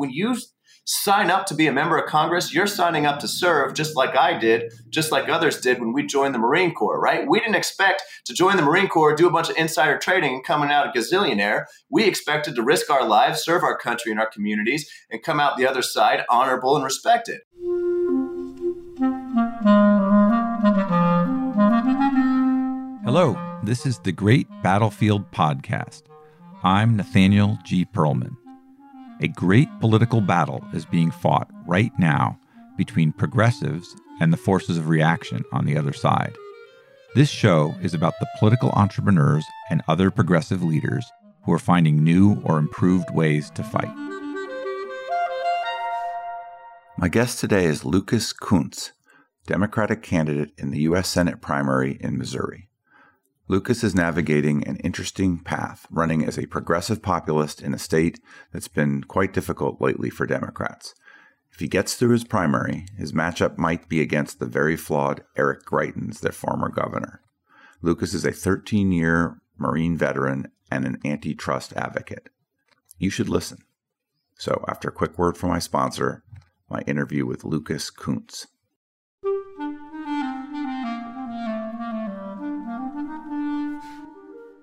when you sign up to be a member of Congress, you're signing up to serve just like I did, just like others did when we joined the Marine Corps, right? We didn't expect to join the Marine Corps, do a bunch of insider trading, and coming out a gazillionaire. We expected to risk our lives, serve our country and our communities, and come out the other side honorable and respected. Hello, this is the Great Battlefield Podcast. I'm Nathaniel G. Pearlman. A great political battle is being fought right now between progressives and the forces of reaction on the other side. This show is about the political entrepreneurs and other progressive leaders who are finding new or improved ways to fight. My guest today is Lucas Kunce, Democratic candidate in the U.S. Senate primary in Missouri. Lucas is navigating an interesting path, running as a progressive populist in a state that's been quite difficult lately for Democrats. If he gets through his primary, his matchup might be against the very flawed Eric Greitens, their former governor. Lucas is a 13 year Marine veteran and an antitrust advocate. You should listen. So, after a quick word from my sponsor, my interview with Lucas Kunce.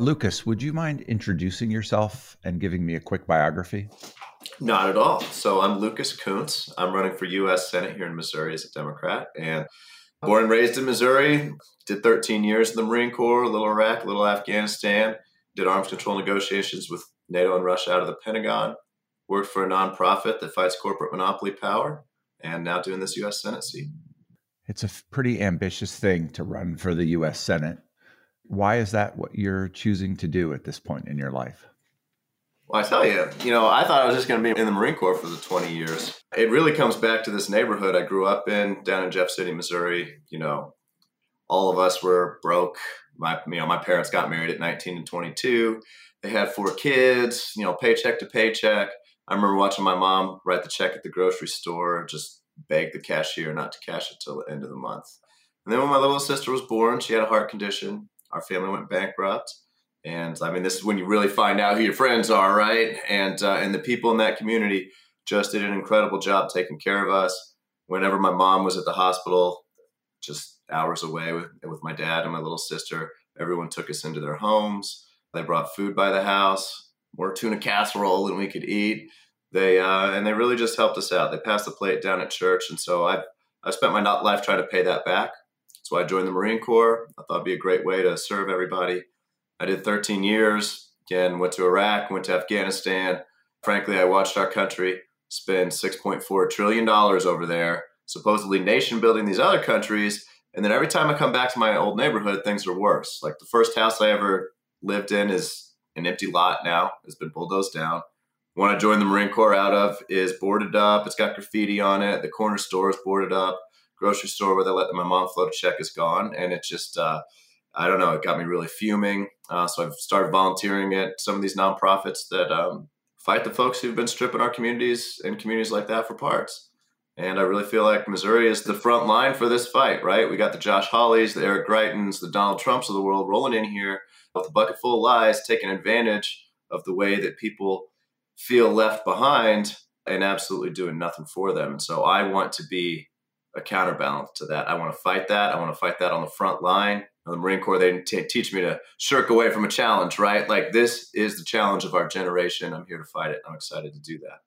Lucas, would you mind introducing yourself and giving me a quick biography? Not at all. So I'm Lucas Kunce. I'm running for U.S. Senate here in Missouri as a Democrat, and born and raised in Missouri. Did 13 years in the Marine Corps, a little Iraq, a little Afghanistan. Did arms control negotiations with NATO and Russia out of the Pentagon. Worked for a nonprofit that fights corporate monopoly power, and now doing this U.S. Senate seat. It's a pretty ambitious thing to run for the U.S. Senate why is that what you're choosing to do at this point in your life? Well, I tell you, you know, I thought I was just going to be in the Marine Corps for the 20 years. It really comes back to this neighborhood I grew up in down in Jeff City, Missouri. You know, all of us were broke. My, you know, my parents got married at 19 and 22. They had four kids, you know, paycheck to paycheck. I remember watching my mom write the check at the grocery store, just beg the cashier not to cash it till the end of the month. And then when my little sister was born, she had a heart condition our family went bankrupt. And I mean, this is when you really find out who your friends are, right? And uh, and the people in that community just did an incredible job taking care of us. Whenever my mom was at the hospital, just hours away with with my dad and my little sister, everyone took us into their homes. They brought food by the house, more tuna casserole than we could eat. They uh, and they really just helped us out. They passed the plate down at church, and so I've I spent my life trying to pay that back. So I joined the Marine Corps. I thought it'd be a great way to serve everybody. I did 13 years. Again, went to Iraq, went to Afghanistan. Frankly, I watched our country spend 6.4 trillion dollars over there, supposedly nation building these other countries. And then every time I come back to my old neighborhood, things are worse. Like the first house I ever lived in is an empty lot now. It's been bulldozed down. One I joined the Marine Corps out of is boarded up. It's got graffiti on it. The corner store is boarded up grocery store where they let my mom float a check is gone, and it just uh, I don't know, it got me really fuming. Uh, so I've started volunteering at some of these nonprofits that um, fight the folks who've been stripping our communities and communities like that for parts. And I really feel like Missouri is the front line for this fight, right? We got the Josh Hawleys, the Eric Greitens, the Donald Trumps of the world rolling in here with a bucket full of lies, taking advantage of the way that people feel left behind and absolutely doing nothing for them. And so I want to be a counterbalance to that. I want to fight that. I want to fight that on the front line. In the Marine Corps, they t- teach me to shirk away from a challenge, right? Like this is the challenge of our generation. I'm here to fight it. I'm excited to do that.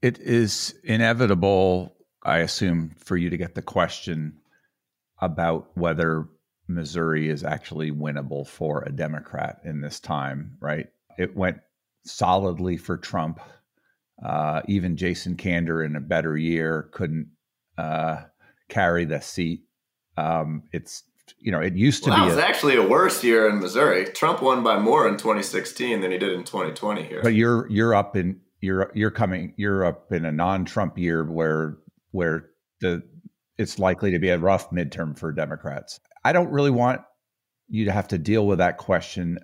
It is inevitable, I assume, for you to get the question about whether Missouri is actually winnable for a Democrat in this time, right? It went solidly for Trump. Uh, even Jason Kander in a better year couldn't uh, carry the seat. Um, it's you know, it used to well, be. That was a, actually a worse year in Missouri. Trump won by more in 2016 than he did in 2020 here. But you're you're up in you're you're coming you're up in a non-Trump year where where the it's likely to be a rough midterm for Democrats. I don't really want you to have to deal with that question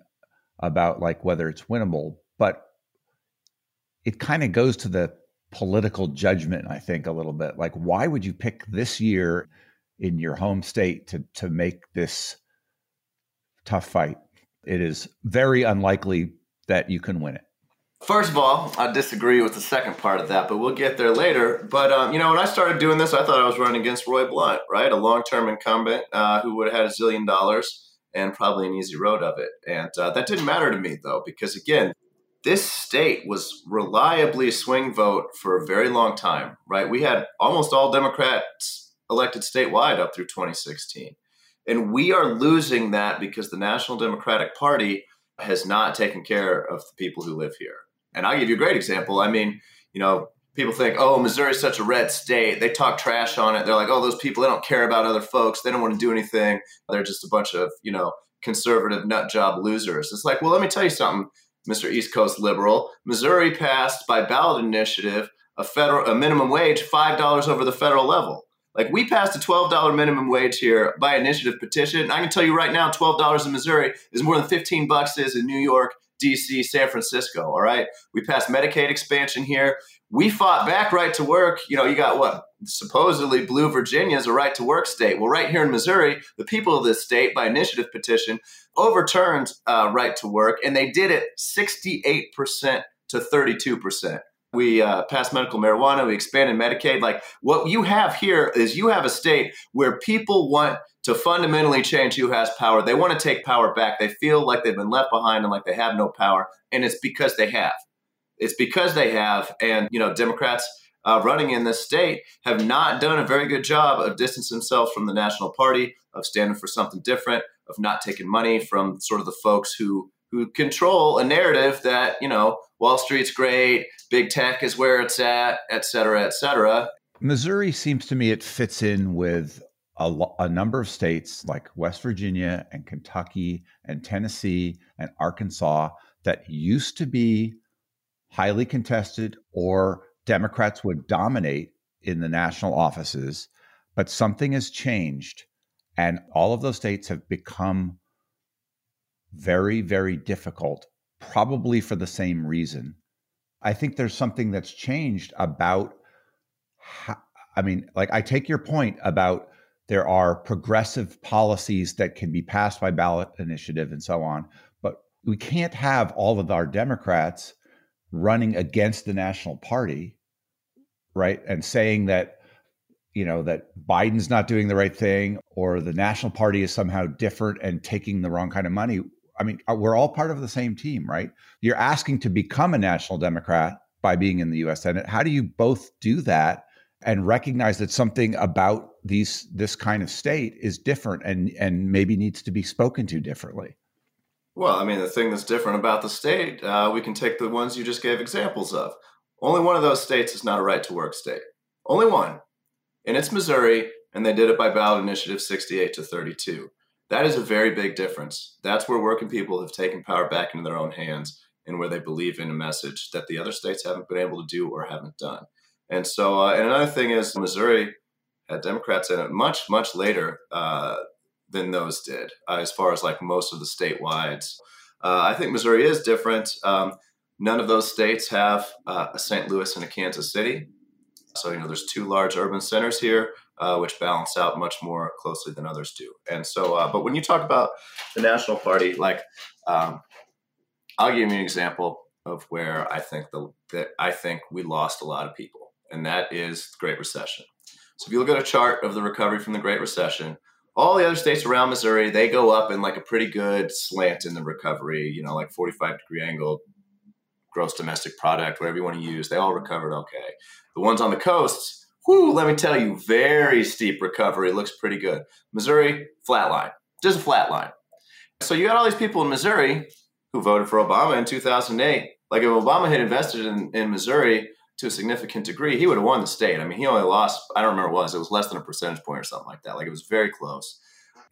about like whether it's winnable, but it kind of goes to the political judgment, I think, a little bit. Like, why would you pick this year in your home state to to make this tough fight? It is very unlikely that you can win it. First of all, I disagree with the second part of that, but we'll get there later. But um, you know, when I started doing this, I thought I was running against Roy Blunt, right, a long-term incumbent uh, who would have had a zillion dollars and probably an easy road of it. And uh, that didn't matter to me though, because again, this state was reliably swing vote for a very long time, right? We had almost all Democrats elected statewide up through 2016. And we are losing that because the National Democratic Party has not taken care of the people who live here. And I'll give you a great example. I mean, you know, people think, oh, Missouri is such a red state. They talk trash on it. They're like, oh, those people, they don't care about other folks. They don't want to do anything. They're just a bunch of, you know, conservative nut job losers. It's like, well, let me tell you something. Mr. East Coast liberal, Missouri passed by ballot initiative a federal a minimum wage five dollars over the federal level. Like we passed a twelve dollar minimum wage here by initiative petition. I can tell you right now, twelve dollars in Missouri is more than fifteen bucks is in New York, DC, San Francisco. All right, we passed Medicaid expansion here. We fought back right to work. You know, you got what supposedly blue Virginia is a right to work state. Well, right here in Missouri, the people of this state, by initiative petition, overturned uh, right to work, and they did it 68% to 32%. We uh, passed medical marijuana, we expanded Medicaid. Like what you have here is you have a state where people want to fundamentally change who has power. They want to take power back. They feel like they've been left behind and like they have no power. And it's because they have. It's because they have. And, you know, Democrats uh, running in this state have not done a very good job of distancing themselves from the national party, of standing for something different, of not taking money from sort of the folks who who control a narrative that you know Wall Street's great, big tech is where it's at, et cetera, et cetera. Missouri seems to me it fits in with a, a, number of states like West Virginia and Kentucky and Tennessee and Arkansas that used to be highly contested or Democrats would dominate in the national offices, but something has changed. And all of those states have become very, very difficult, probably for the same reason. I think there's something that's changed about, how, I mean, like I take your point about there are progressive policies that can be passed by ballot initiative and so on, but we can't have all of our Democrats running against the national party right? And saying that, you know, that Biden's not doing the right thing or the National Party is somehow different and taking the wrong kind of money. I mean, uh, we're all part of the same team, right? You're asking to become a national Democrat by being in the US Senate. How do you both do that and recognize that something about these this kind of state is different and and maybe needs to be spoken to differently? Well, I mean, the thing that's different about the state, uh, we can take the ones you just gave examples of. Only one of those states is not a right to work state. Only one. And it's Missouri, and they did it by ballot initiative 68 to 32. That is a very big difference. That's where working people have taken power back into their own hands and where they believe in a message that the other states haven't been able to do or haven't done. And so, uh, and another thing is Missouri had Democrats in it much, much later uh, than those did, uh, as far as like most of the statewides. Uh, I think Missouri is different. Um, None of those states have uh, a St. Louis and a Kansas City. So, you know, there's two large urban centers here, uh, which balance out much more closely than others do. And so, uh, but when you talk about the National Party, like, um, I'll give you an example of where I think the that I think we lost a lot of people, and that is the Great Recession. So, if you look at a chart of the recovery from the Great Recession, all the other states around Missouri, they go up in like a pretty good slant in the recovery, you know, like 45 degree angle gross domestic product, whatever you want to use, they all recovered okay. The ones on the coasts, whoo, let me tell you, very steep recovery. Looks pretty good. Missouri, flat line, just a flat line. So you got all these people in Missouri who voted for Obama in 2008. Like if Obama had invested in, in Missouri to a significant degree, he would have won the state. I mean, he only lost, I don't remember what it was, it was less than a percentage point or something like that. Like it was very close.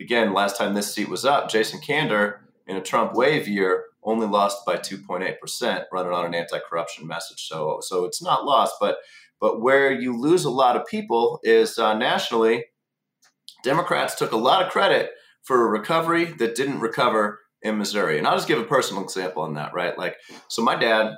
Again, last time this seat was up, Jason Kander in a Trump wave year only lost by 2.8% running on an anti-corruption message. So so it's not lost, but but where you lose a lot of people is uh, nationally Democrats took a lot of credit for a recovery that didn't recover in Missouri. And I'll just give a personal example on that, right? Like so my dad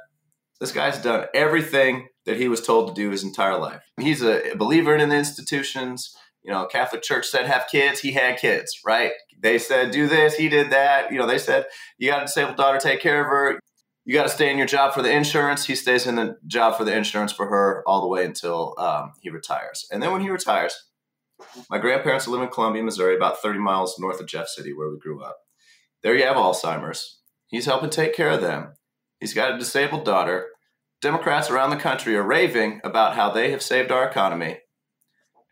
this guy's done everything that he was told to do his entire life. He's a believer in the institutions. You know, Catholic Church said have kids, he had kids, right? They said do this, he did that. You know, they said you got a disabled daughter, take care of her. You got to stay in your job for the insurance. He stays in the job for the insurance for her all the way until um, he retires. And then when he retires, my grandparents live in Columbia, Missouri, about 30 miles north of Jeff City, where we grew up. There you have Alzheimer's. He's helping take care of them. He's got a disabled daughter. Democrats around the country are raving about how they have saved our economy.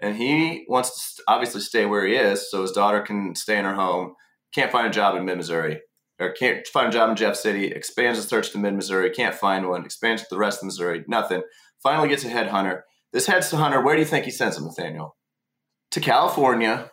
And he wants to obviously stay where he is so his daughter can stay in her home. Can't find a job in mid Missouri, or can't find a job in Jeff City. Expands his search to mid Missouri, can't find one. Expands to the rest of Missouri, nothing. Finally gets a headhunter. This heads to Hunter. Where do you think he sends him, Nathaniel? To California,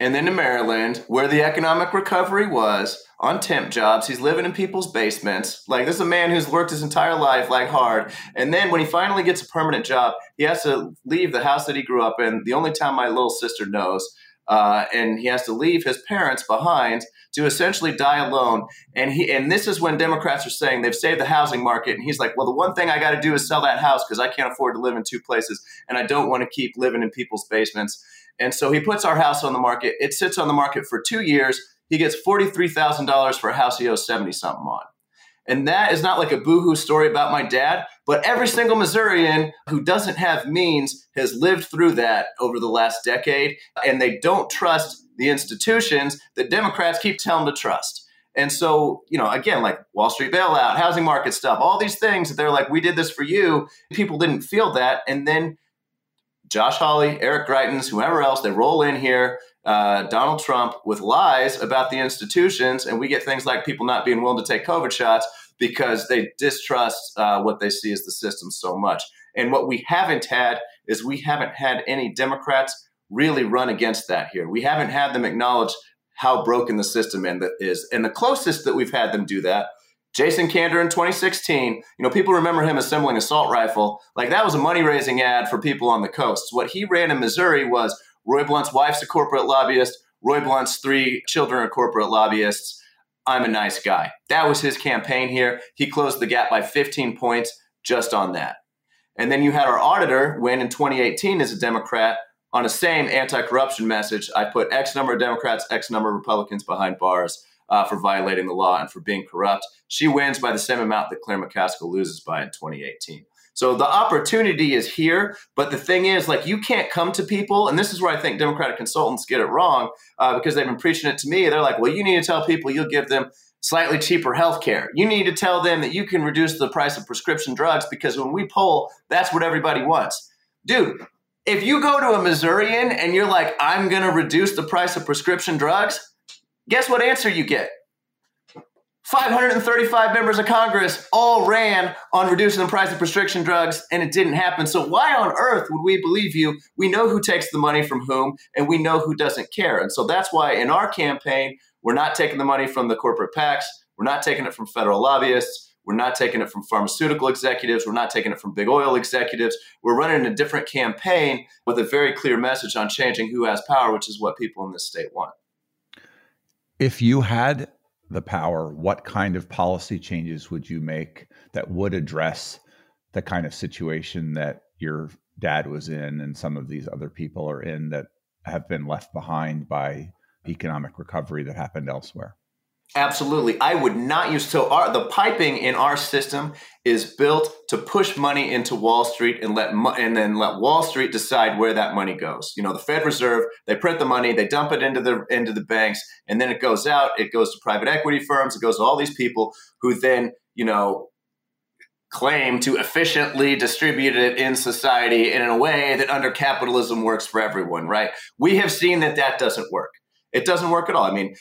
and then to Maryland, where the economic recovery was on temp jobs. He's living in people's basements. Like this is a man who's worked his entire life like hard. And then when he finally gets a permanent job, he has to leave the house that he grew up in, the only town my little sister knows. Uh, and he has to leave his parents behind to essentially die alone. And he and this is when Democrats are saying they've saved the housing market. And he's like, well, the one thing I got to do is sell that house because I can't afford to live in two places, and I don't want to keep living in people's basements. And so he puts our house on the market. It sits on the market for two years. He gets $43,000 for a house he owes 70 something on. And that is not like a boohoo story about my dad, but every single Missourian who doesn't have means has lived through that over the last decade. And they don't trust the institutions that Democrats keep telling them to trust. And so, you know, again, like Wall Street bailout, housing market stuff, all these things that they're like, we did this for you. People didn't feel that. And then Josh Hawley, Eric Greitens, whoever else, they roll in here, uh, Donald Trump with lies about the institutions, and we get things like people not being willing to take COVID shots because they distrust uh, what they see as the system so much. And what we haven't had is we haven't had any Democrats really run against that here. We haven't had them acknowledge how broken the system is. And the closest that we've had them do that Jason Kander in 2016, you know, people remember him assembling assault rifle. Like that was a money raising ad for people on the coast. What he ran in Missouri was Roy Blunt's wife's a corporate lobbyist, Roy Blunt's three children are corporate lobbyists. I'm a nice guy. That was his campaign here. He closed the gap by 15 points just on that. And then you had our auditor win in 2018 as a Democrat on the same anti corruption message. I put X number of Democrats, X number of Republicans behind bars uh, for violating the law and for being corrupt. She wins by the same amount that Claire McCaskill loses by in 2018. So the opportunity is here, but the thing is, like, you can't come to people, and this is where I think Democratic consultants get it wrong uh, because they've been preaching it to me. They're like, well, you need to tell people you'll give them slightly cheaper health care. You need to tell them that you can reduce the price of prescription drugs because when we poll, that's what everybody wants. Dude, if you go to a Missourian and you're like, I'm going to reduce the price of prescription drugs, Guess what answer you get? 535 members of Congress all ran on reducing the price of prescription drugs, and it didn't happen. So, why on earth would we believe you? We know who takes the money from whom, and we know who doesn't care. And so, that's why in our campaign, we're not taking the money from the corporate PACs, we're not taking it from federal lobbyists. We're not taking it from pharmaceutical executives. We're not taking it from big oil executives. We're running a different campaign with a very clear message on changing who has power, which is what people in this state want. If you had the power, what kind of policy changes would you make that would address the kind of situation that your dad was in and some of these other people are in that have been left behind by economic recovery that happened elsewhere? Absolutely. I would not use so our the piping in our system is built to push money into Wall Street and let and then let Wall Street decide where that money goes. You know, the Fed Reserve, they print the money, they dump it into the into the banks and then it goes out, it goes to private equity firms, it goes to all these people who then, you know, claim to efficiently distribute it in society in a way that under capitalism works for everyone, right? We have seen that that doesn't work. It doesn't work at all. I mean,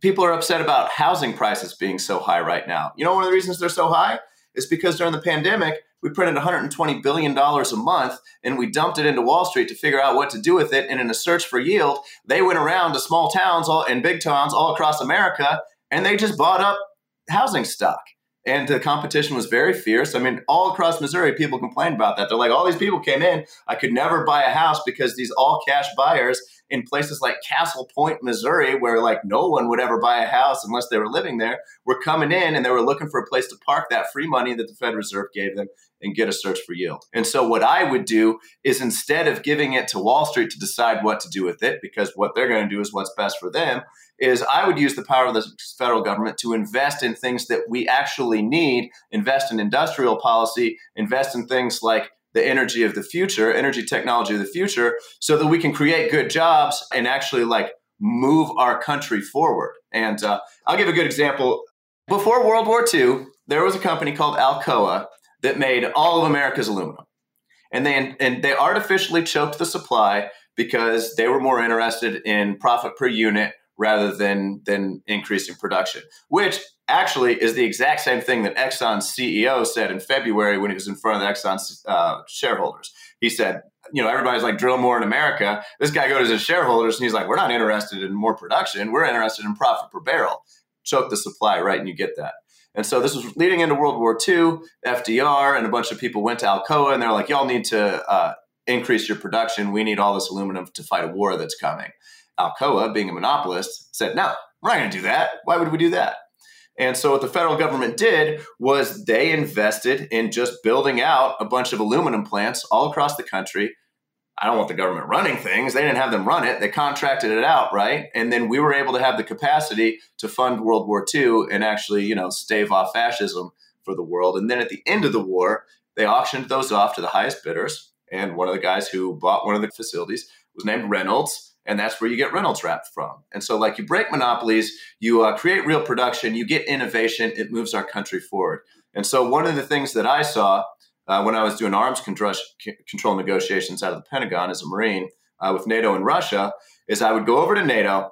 people are upset about housing prices being so high right now. You know, one of the reasons they're so high is because during the pandemic, we printed $120 billion a month and we dumped it into Wall Street to figure out what to do with it. And in a search for yield, they went around to small towns all, and big towns all across America and they just bought up housing stock. And the competition was very fierce. I mean, all across Missouri, people complained about that. They're like, all these people came in. I could never buy a house because these all cash buyers in places like Castle Point, Missouri, where like no one would ever buy a house unless they were living there, were coming in and they were looking for a place to park that free money that the Fed Reserve gave them and get a search for yield. And so what I would do is instead of giving it to Wall Street to decide what to do with it, because what they're going to do is what's best for them, is I would use the power of the federal government to invest in things that we actually need, invest in industrial policy, invest in things like the energy of the future, energy technology of the future, so that we can create good jobs and actually like move our country forward. And uh, I'll give a good example. Before World War II, there was a company called Alcoa that made all of America's aluminum. And they, and they artificially choked the supply because they were more interested in profit per unit rather than than increasing production, which actually is the exact same thing that Exxon's CEO said in February when he was in front of the Exxon uh, shareholders. He said, you know, everybody's like, drill more in America. This guy goes to his shareholders and he's like, we're not interested in more production. We're interested in profit per barrel. Choke the supply, right? And you get that. And so this was leading into World War II. FDR and a bunch of people went to Alcoa and they're like, y'all need to uh, increase your production. We need all this aluminum to fight a war that's coming. Alcoa, being a monopolist, said, no, we're not going to do that. Why would we do that? And so what the federal government did was they invested in just building out a bunch of aluminum plants all across the country. I don't want the government running things. They didn't have them run it. They contracted it out, right? And then we were able to have the capacity to fund World War II and actually, you know, stave off fascism for the world. And then at the end of the war, they auctioned those off to the highest bidders. And one of the guys who bought one of the facilities was named Reynolds and that's where you get Reynolds Wrap from. And so, like, you break monopolies, you uh, create real production, you get innovation, it moves our country forward. And so, one of the things that I saw uh, when I was doing arms control, control negotiations out of the Pentagon as a Marine uh, with NATO and Russia is I would go over to NATO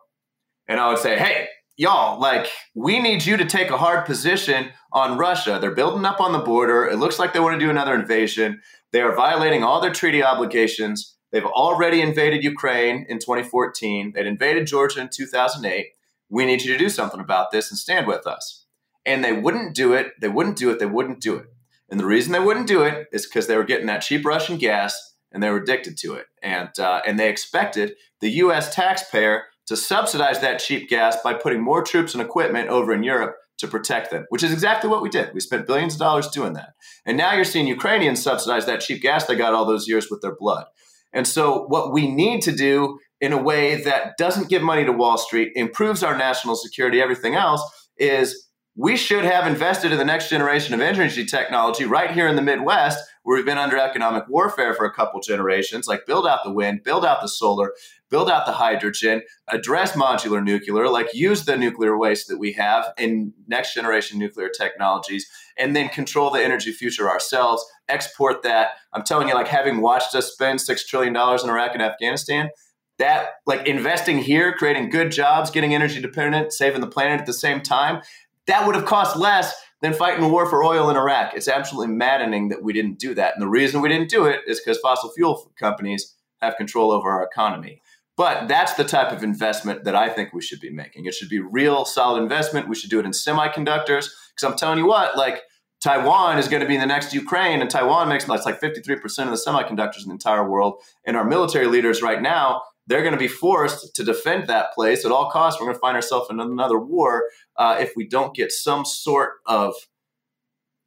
and I would say, hey, y'all, like, we need you to take a hard position on Russia. They're building up on the border. It looks like they want to do another invasion. They are violating all their treaty obligations. They've already invaded Ukraine in 2014. They'd invaded Georgia in 2008. We need you to do something about this and stand with us. And they wouldn't do it. They wouldn't do it. They wouldn't do it. And the reason they wouldn't do it is because they were getting that cheap Russian gas and they were addicted to it. And, uh, and they expected the U.S. taxpayer to subsidize that cheap gas by putting more troops and equipment over in Europe to protect them, which is exactly what we did. We spent billions of dollars doing that. And now you're seeing Ukrainians subsidize that cheap gas they got all those years with their blood. And so, what we need to do in a way that doesn't give money to Wall Street, improves our national security, everything else, is we should have invested in the next generation of energy technology right here in the Midwest, where we've been under economic warfare for a couple generations. Like, build out the wind, build out the solar, build out the hydrogen, address modular nuclear, like, use the nuclear waste that we have in next generation nuclear technologies, and then control the energy future ourselves export that. I'm telling you, like having watched us spend six trillion dollars in Iraq and Afghanistan, that like investing here, creating good jobs, getting energy dependent, saving the planet at the same time, that would have cost less than fighting a war for oil in Iraq. It's absolutely maddening that we didn't do that. And the reason we didn't do it is because fossil fuel companies have control over our economy. But that's the type of investment that I think we should be making. It should be real solid investment. We should do it in semiconductors. Because I'm telling you what, like Taiwan is going to be the next Ukraine, and Taiwan makes like 53% of the semiconductors in the entire world. And our military leaders right now, they're going to be forced to defend that place at all costs. We're going to find ourselves in another war uh, if we don't get some sort of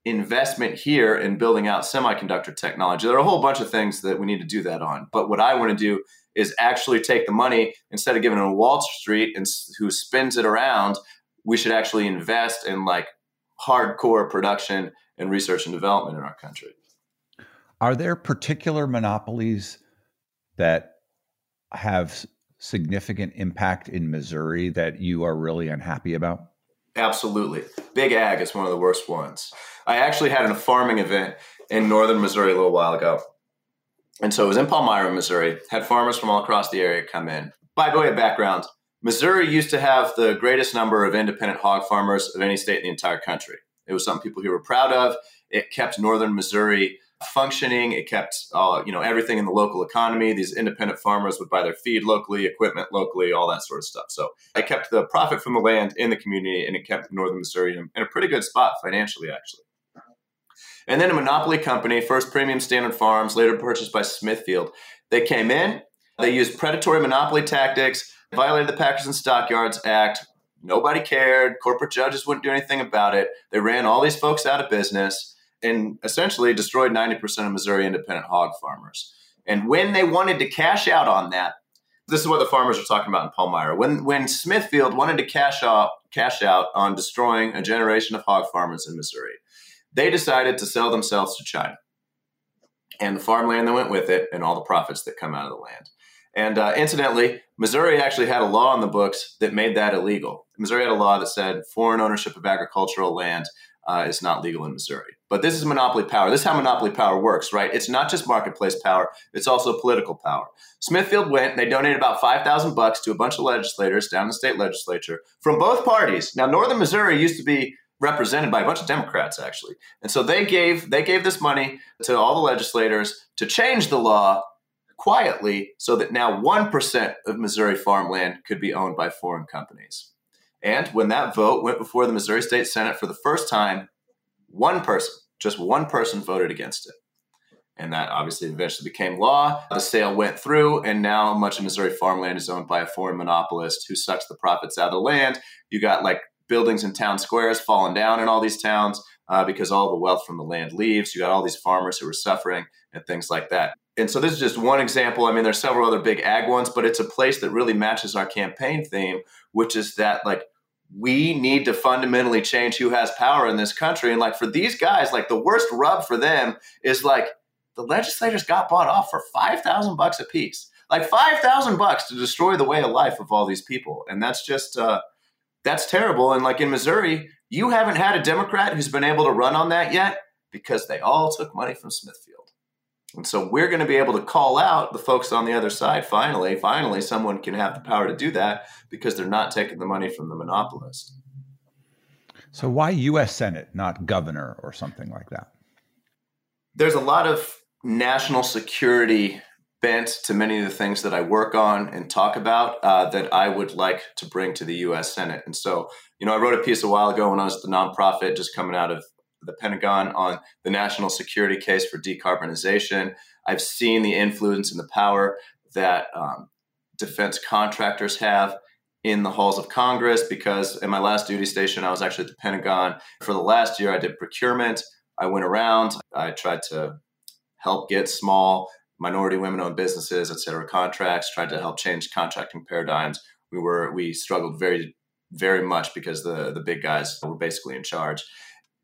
investment here in building out semiconductor technology. There are a whole bunch of things that we need to do that on. But what I want to do is actually take the money instead of giving it to Wall Street and who spins it around. We should actually invest in like hardcore production and research and development in our country. Are there particular monopolies that have significant impact in Missouri that you are really unhappy about? Absolutely. Big Ag is one of the worst ones. I actually had a farming event in northern Missouri a little while ago. And so it was in Palmyra, Missouri, had farmers from all across the area come in. By the way, background Missouri used to have the greatest number of independent hog farmers of any state in the entire country. It was something people here were proud of. It kept northern Missouri functioning. It kept uh, you know everything in the local economy. These independent farmers would buy their feed locally, equipment locally, all that sort of stuff. So it kept the profit from the land in the community, and it kept northern Missouri in a pretty good spot financially, actually. And then a monopoly company, first Premium Standard Farms, later purchased by Smithfield. They came in, they used predatory monopoly tactics, violated the Packers and Stockyards Act. Nobody cared. Corporate judges wouldn't do anything about it. They ran all these folks out of business and essentially destroyed 90% of Missouri independent hog farmers. And when they wanted to cash out on that, this is what the farmers are talking about in Palmyra. When when Smithfield wanted to cash out cash out on destroying a generation of hog farmers in Missouri, they decided to sell themselves to China and the farmland that went with it and all the profits that come out of the land. And uh, incidentally, Missouri actually had a law in the books that made that illegal. Missouri had a law that said foreign ownership of agricultural land uh, is not legal in Missouri. But this is monopoly power. This is how monopoly power works, right? It's not just marketplace power; it's also political power. Smithfield went; and they donated about five thousand bucks to a bunch of legislators down in the state legislature from both parties. Now, Northern Missouri used to be represented by a bunch of Democrats, actually, and so they gave they gave this money to all the legislators to change the law quietly so that now 1% of Missouri farmland could be owned by foreign companies. And when that vote went before the Missouri State Senate for the first time, one person, just one person voted against it. And that obviously eventually became law. The sale went through, and now much of Missouri farmland is owned by a foreign monopolist who sucks the profits out of the land. You got like buildings in town squares falling down in all these towns uh, because all the wealth from the land leaves. You got all these farmers who are suffering and things like that. And so this is just one example. I mean, there's several other big ag ones, but it's a place that really matches our campaign theme, which is that like we need to fundamentally change who has power in this country. And like for these guys, like the worst rub for them is like the legislators got bought off for five thousand bucks a piece. Like five thousand bucks to destroy the way of life of all these people. And that's just uh that's terrible. And like in Missouri, you haven't had a Democrat who's been able to run on that yet because they all took money from Smithfield. And so we're going to be able to call out the folks on the other side. Finally, finally, someone can have the power to do that because they're not taking the money from the monopolist. So, why U.S. Senate, not governor or something like that? There's a lot of national security bent to many of the things that I work on and talk about uh, that I would like to bring to the U.S. Senate. And so, you know, I wrote a piece a while ago when I was at the nonprofit, just coming out of the Pentagon on the national security case for decarbonization. I've seen the influence and the power that um, defense contractors have in the halls of Congress because in my last duty station, I was actually at the Pentagon. For the last year, I did procurement. I went around, I tried to help get small minority women owned businesses, et cetera, contracts, tried to help change contracting paradigms. We were, we struggled very, very much because the, the big guys were basically in charge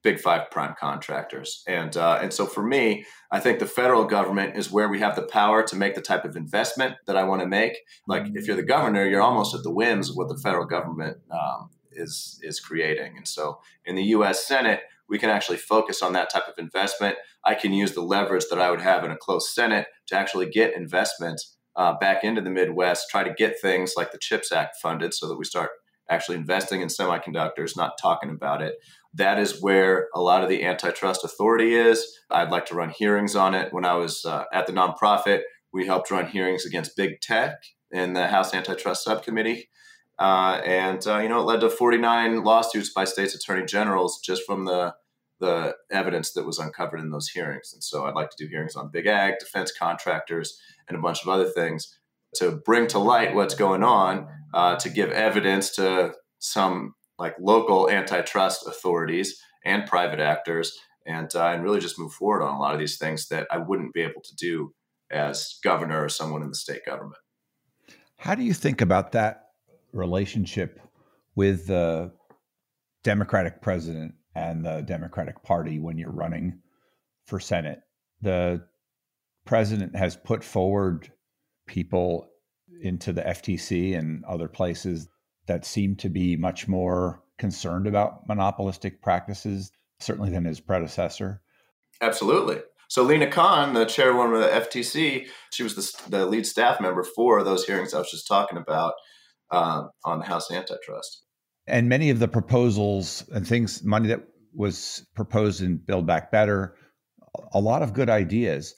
big five prime contractors. And uh, and so for me, I think the federal government is where we have the power to make the type of investment that I want to make. Like if you're the governor, you're almost at the whims of what the federal government um, is is creating. And so in the U.S. Senate, we can actually focus on that type of investment. I can use the leverage that I would have in a closed Senate to actually get investment uh, back into the Midwest, try to get things like the CHIPS Act funded so that we start actually investing in semiconductors, not talking about it. That is where a lot of the antitrust authority is. I'd like to run hearings on it. When I was uh, at the nonprofit, we helped run hearings against big tech in the House Antitrust Subcommittee. Uh, and, uh, you know, it led to 49 lawsuits by states' attorney generals just from the, the evidence that was uncovered in those hearings. And so I'd like to do hearings on big ag, defense contractors, and a bunch of other things to bring to light what's going on, uh, to give evidence to some like local antitrust authorities and private actors, and uh, and really just move forward on a lot of these things that I wouldn't be able to do as governor or someone in the state government. How do you think about that relationship with the Democratic president and the Democratic Party when you're running for Senate? The president has put forward people into the FTC and other places that seem to be much more concerned about monopolistic practices, certainly than his predecessor. Absolutely. So Lina Khan, the chairwoman of the FTC, she was the, the lead staff member for those hearings I was just talking about um, on the House antitrust. And many of the proposals and things, money that was proposed in Build Back Better, a lot of good ideas.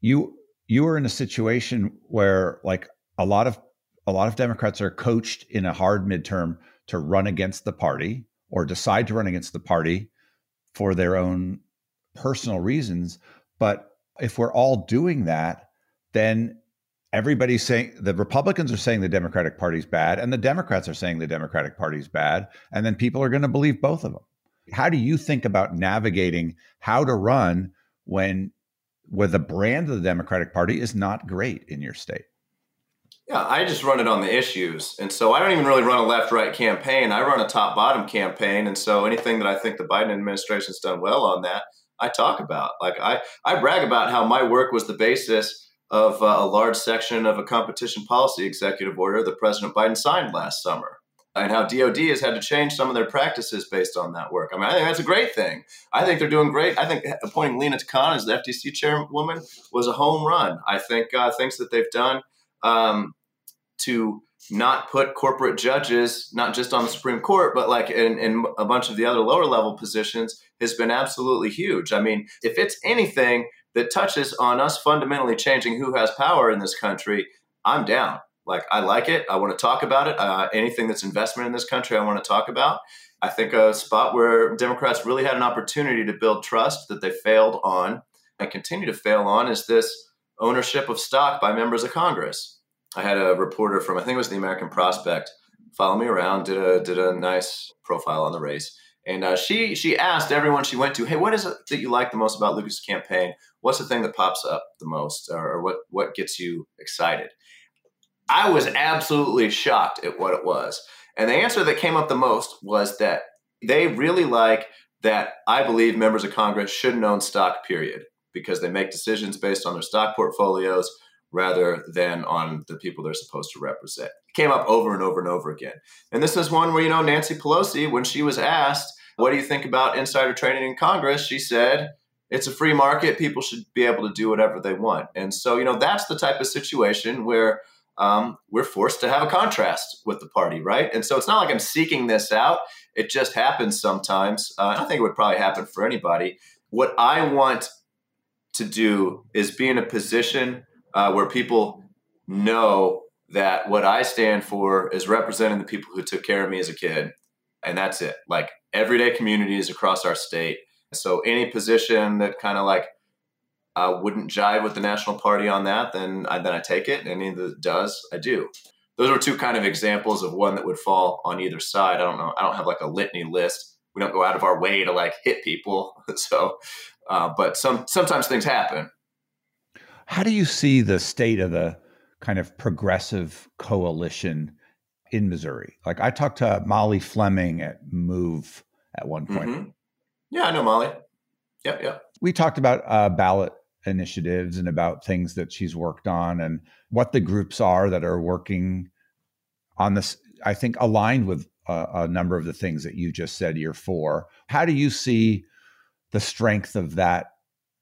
You you were in a situation where like a lot of a lot of Democrats are coached in a hard midterm to run against the party or decide to run against the party for their own personal reasons. But if we're all doing that, then everybody's saying the Republicans are saying the Democratic Party's bad, and the Democrats are saying the Democratic Party's bad, and then people are going to believe both of them. How do you think about navigating how to run when where the brand of the Democratic Party is not great in your state? Yeah, I just run it on the issues. And so I don't even really run a left right campaign. I run a top bottom campaign. And so anything that I think the Biden administration's done well on that, I talk about. Like I, I brag about how my work was the basis of uh, a large section of a competition policy executive order that President Biden signed last summer. And how DOD has had to change some of their practices based on that work. I mean, I think that's a great thing. I think they're doing great. I think appointing Lina Khan as the FTC chairwoman was a home run. I think uh, things that they've done um, to not put corporate judges, not just on the Supreme Court, but like in, in, a bunch of the other lower level positions, has been absolutely huge. I mean, if it's anything that touches on us fundamentally changing who has power in this country, I'm down. Like, I like it. I want to talk about it. Uh, anything that's investment in this country, I want to talk about. I think a spot where Democrats really had an opportunity to build trust that they failed on and continue to fail on is this ownership of stock by members of Congress. I had a reporter from I think it was the American Prospect follow me around, did a did a nice profile on the race, and uh, she she asked everyone she went to, hey, what is it that you like the most about Lucas' campaign? What's the thing that pops up the most, or, or what what gets you excited? I was absolutely shocked at what it was, and the answer that came up the most was that they really like that. I believe members of Congress shouldn't own stock, period, because they make decisions based on their stock portfolios rather than on the people they're supposed to represent. It came up over and over and over again. And this is one where, you know, Nancy Pelosi, when she was asked, what do you think about insider trading in Congress? She said, it's a free market. People should be able to do whatever they want. And so, you know, that's the type of situation where um, we're forced to have a contrast with the party, right? And so it's not like I'm seeking this out. It just happens sometimes. Uh, I think it would probably happen for anybody. What I want to do is be in a position uh, where people know that what I stand for is representing the people who took care of me as a kid. And that's it. Like everyday communities across our state. So any position that kind of like uh, wouldn't jive with the national party on that, then I, then I take it. And any that does, I do. Those are two kind of examples of one that would fall on either side. I don't know. I don't have like a litany list. We don't go out of our way to like hit people. So, uh, but some sometimes things happen. How do you see the state of the kind of progressive coalition in Missouri? Like I talked to Molly Fleming at Move at one point. Mm-hmm. Yeah, I know Molly. Yep, yep. We talked about uh, ballot initiatives and about things that she's worked on and what the groups are that are working on this. I think aligned with uh, a number of the things that you just said you're for. How do you see the strength of that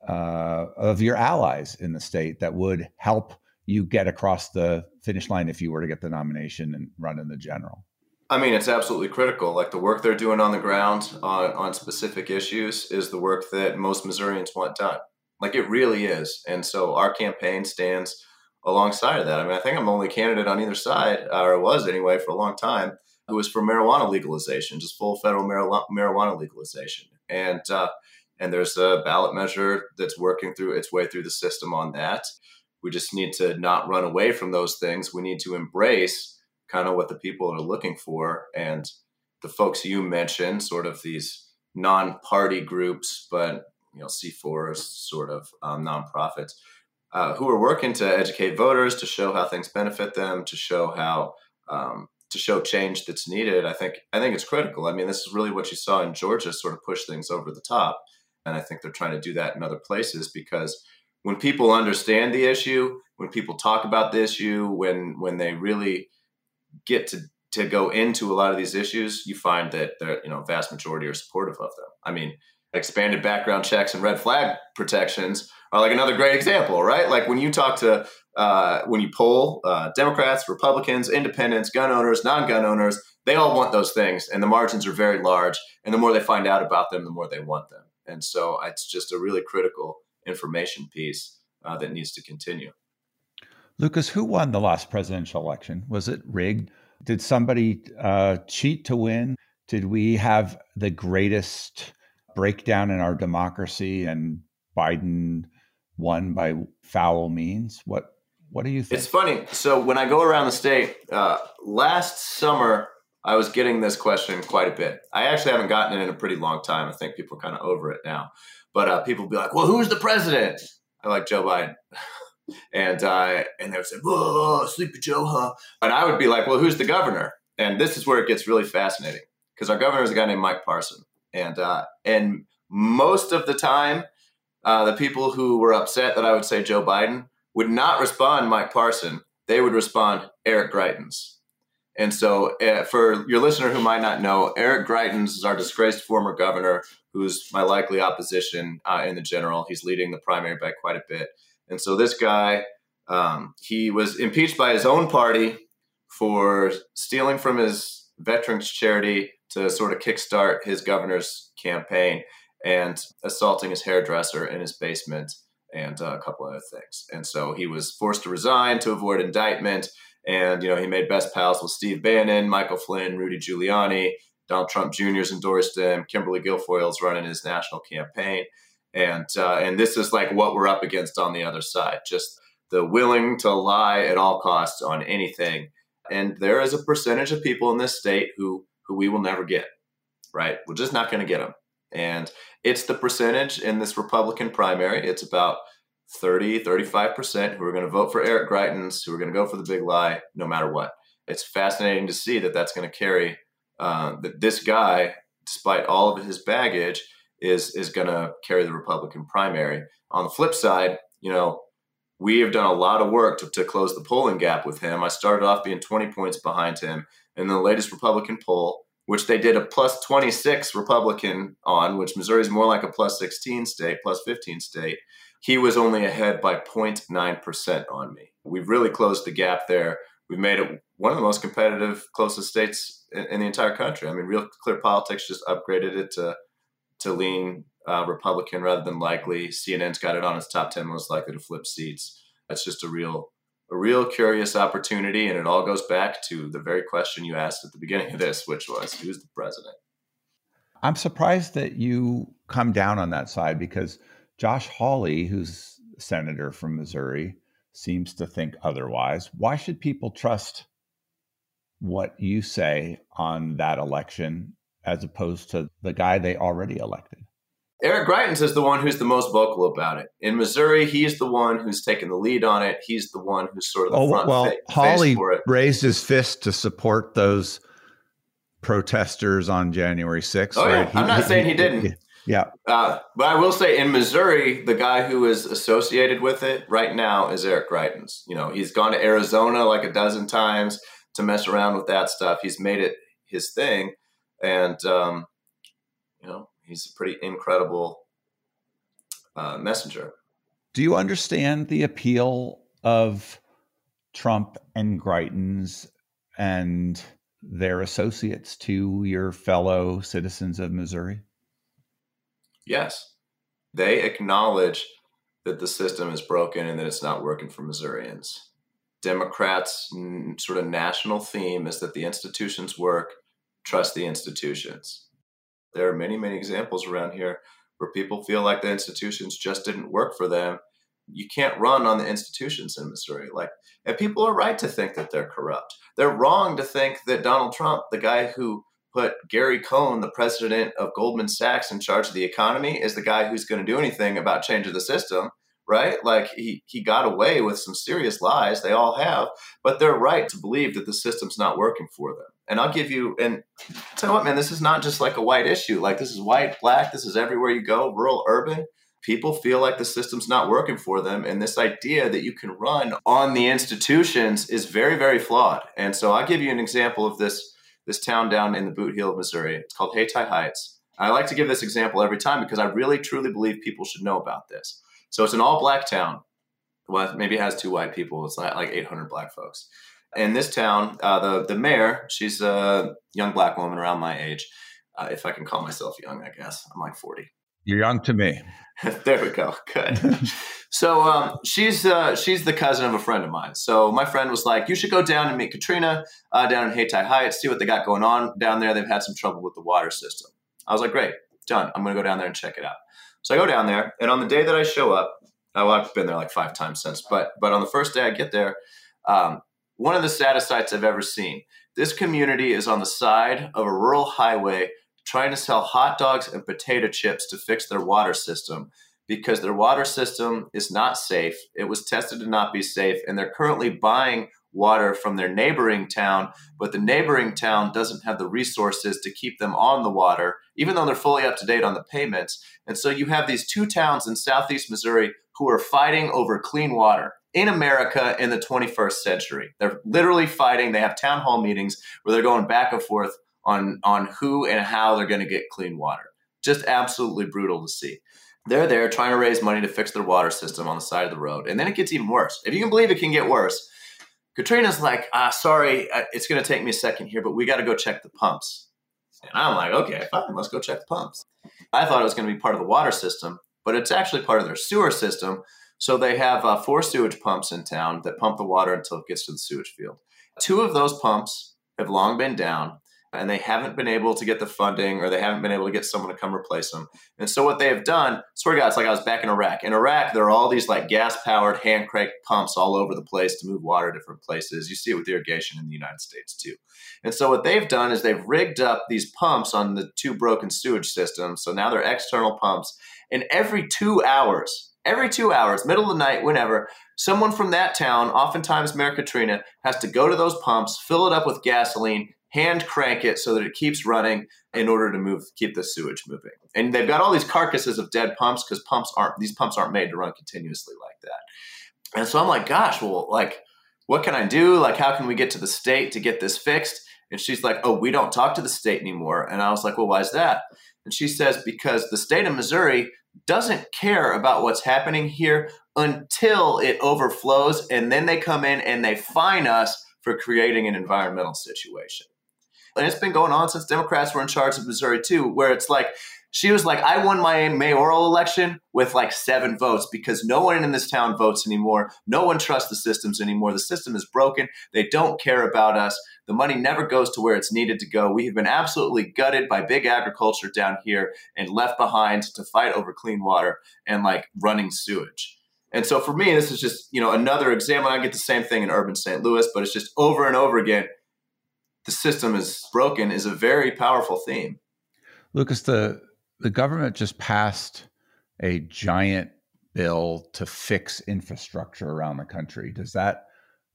uh, of your allies in the state that would help you get across the finish line if you were to get the nomination and run in the general? I mean, it's absolutely critical. Like the work they're doing on the ground on, on specific issues is the work that most Missourians want done. Like it really is. And so our campaign stands alongside of that. I mean, I think I'm the only candidate on either side, or was anyway for a long time, who was for marijuana legalization, just full federal marijuana legalization. And uh, and there's a ballot measure that's working through its way through the system on that. We just need to not run away from those things. We need to embrace kind of what the people are looking for. And the folks you mentioned, sort of these non-party groups, but you know, C4 sort of um, nonprofits, uh, who are working to educate voters, to show how things benefit them, to show how um, to show change that's needed. I think I think it's critical. I mean, this is really what you saw in Georgia, sort of push things over the top. And I think they're trying to do that in other places because when people understand the issue, when people talk about the issue, when when they really get to to go into a lot of these issues, you find that the you know vast majority are supportive of them. I mean, expanded background checks and red flag protections are like another great example, right? Like when you talk to, uh, when you poll uh, Democrats, Republicans, independents, gun owners, non gun owners, they all want those things, and the margins are very large. And the more they find out about them, the more they want them. And so it's just a really critical information piece uh, that needs to continue. Lucas, who won the last presidential election? Was it rigged? Did somebody uh, cheat to win? Did we have the greatest breakdown in our democracy and Biden won by foul means? What what do you think? It's funny. So when I go around the state, uh, last summer I was getting this question quite a bit. I actually haven't gotten it in a pretty long time. I think people are kind of over it now. But uh, people be like, "Well, who's the president?" I like Joe Biden. and uh, and they would say, "Whoa, Sleepy Joe, huh?" And I would be like, "Well, who's the governor?" And this is where it gets really fascinating because our governor is a guy named Mike Parson, and uh, and most of the time, uh, the people who were upset that I would say Joe Biden would not respond Mike Parson. They would respond Eric Greitens. And so, uh, for your listener who might not know, Eric Greitens is our disgraced former governor, who's my likely opposition uh, in the general. He's leading the primary by quite a bit. And so, this guy, um, he was impeached by his own party for stealing from his veterans charity to sort of kickstart his governor's campaign and assaulting his hairdresser in his basement and uh, a couple other things. And so he was forced to resign to avoid indictment. And, you know, he made best pals with Steve Bannon, Michael Flynn, Rudy Giuliani, Donald Trump Jr.'s endorsed him, Kimberly Guilfoyle's running his national campaign. And, uh, and this is like what we're up against on the other side, just the willing to lie at all costs on anything. And there is a percentage of people in this state who, who we will never get, right? We're just not going to get them. And it's the percentage in this Republican primary. It's about 30, 35% who are going to vote for Eric Greitens, who are going to go for the big lie no matter what. It's fascinating to see that that's going to carry, uh, that this guy, despite all of his baggage, is, is going to carry the Republican primary. On the flip side, you know, we have done a lot of work to, to close the polling gap with him. I started off being 20 points behind him. In the latest Republican poll, which they did a plus 26 Republican on, which Missouri is more like a plus 16 state, plus 15 state. He was only ahead by 0.9% on me. We've really closed the gap there. We've made it one of the most competitive, closest states in, in the entire country. I mean, Real Clear Politics just upgraded it to to lean uh, Republican rather than likely. CNN's got it on its top 10 most likely to flip seats. That's just a real a real curious opportunity. And it all goes back to the very question you asked at the beginning of this, which was who's the president? I'm surprised that you come down on that side because Josh Hawley, who's senator from Missouri, seems to think otherwise. Why should people trust what you say on that election as opposed to the guy they already elected? Eric Greitens is the one who's the most vocal about it. In Missouri, he's the one who's taken the lead on it. He's the one who's sort of the oh, front well, fa- Hawley raised his fist to support those protesters on January 6th. Oh, right? yeah. I'm not he, saying he, he didn't. Yeah. Uh, but I will say in Missouri, the guy who is associated with it right now is Eric Greitens. You know, he's gone to Arizona like a dozen times to mess around with that stuff. He's made it his thing. And, um, you know, he's a pretty incredible uh, messenger. Do you understand the appeal of Trump and Greitens and their associates to your fellow citizens of Missouri? Yes. They acknowledge that the system is broken and that it's not working for Missourians. Democrats' sort of national theme is that the institutions work, trust the institutions. There are many, many examples around here where people feel like the institutions just didn't work for them. You can't run on the institutions in Missouri. Like, and people are right to think that they're corrupt. They're wrong to think that Donald Trump, the guy who put Gary Cohn, the president of Goldman Sachs, in charge of the economy, is the guy who's going to do anything about changing the system right? Like he he got away with some serious lies. They all have, but they're right to believe that the system's not working for them. And I'll give you and tell you what, man, this is not just like a white issue. Like this is white, black. This is everywhere you go, rural, urban. People feel like the system's not working for them, and this idea that you can run on the institutions is very, very flawed. And so I'll give you an example of this this town down in the Boot Heel of Missouri. It's called Hayti Heights. I like to give this example every time because I really truly believe people should know about this. So it's an all black town. Well, maybe it has two white people. It's like 800 black folks. In this town, uh, the the mayor, she's a young black woman around my age, uh, if I can call myself young. I guess I'm like 40. You're young to me. there we go. Good. so um, she's uh, she's the cousin of a friend of mine. So my friend was like, "You should go down and meet Katrina uh, down in Hayti Heights, see what they got going on down there. They've had some trouble with the water system." I was like, great, done. I'm going to go down there and check it out. So I go down there, and on the day that I show up, well, I've been there like five times since, but but on the first day I get there, um, one of the saddest sights I've ever seen. This community is on the side of a rural highway trying to sell hot dogs and potato chips to fix their water system because their water system is not safe. It was tested to not be safe, and they're currently buying water from their neighboring town, but the neighboring town doesn't have the resources to keep them on the water, even though they're fully up to date on the payments. And so you have these two towns in southeast Missouri who are fighting over clean water in America in the 21st century. They're literally fighting. They have town hall meetings where they're going back and forth on, on who and how they're going to get clean water. Just absolutely brutal to see. They're there trying to raise money to fix their water system on the side of the road. And then it gets even worse. If you can believe it can get worse, Katrina's like, ah, sorry, it's going to take me a second here, but we got to go check the pumps. And I'm like, okay, fine, let's go check the pumps. I thought it was going to be part of the water system, but it's actually part of their sewer system. So they have uh, four sewage pumps in town that pump the water until it gets to the sewage field. Two of those pumps have long been down and they haven't been able to get the funding or they haven't been able to get someone to come replace them. And so what they have done, swear to God, it's like I was back in Iraq. In Iraq, there are all these like gas powered hand cranked pumps all over the place to move water to different places. You see it with irrigation in the United States too. And so what they've done is they've rigged up these pumps on the two broken sewage systems. So now they're external pumps. And every two hours, every two hours, middle of the night, whenever, someone from that town, oftentimes Mayor Katrina, has to go to those pumps, fill it up with gasoline, hand crank it so that it keeps running in order to move keep the sewage moving. And they've got all these carcasses of dead pumps because pumps aren't these pumps aren't made to run continuously like that. And so I'm like, gosh, well, like, what can I do? Like, how can we get to the state to get this fixed? And she's like, oh, we don't talk to the state anymore. And I was like, well, why is that? And she says, because the state of Missouri doesn't care about what's happening here until it overflows. And then they come in and they fine us for creating an environmental situation. And it's been going on since Democrats were in charge of Missouri too, where it's like she was like, I won my mayoral election with like seven votes because no one in this town votes anymore. No one trusts the systems anymore. The system is broken. They don't care about us. The money never goes to where it's needed to go. We have been absolutely gutted by big agriculture down here and left behind to fight over clean water and like running sewage. And so for me, this is just, you know, another example. I get the same thing in urban St. Louis, but it's just over and over again the system is broken is a very powerful theme. Lucas, the the government just passed a giant bill to fix infrastructure around the country. Does that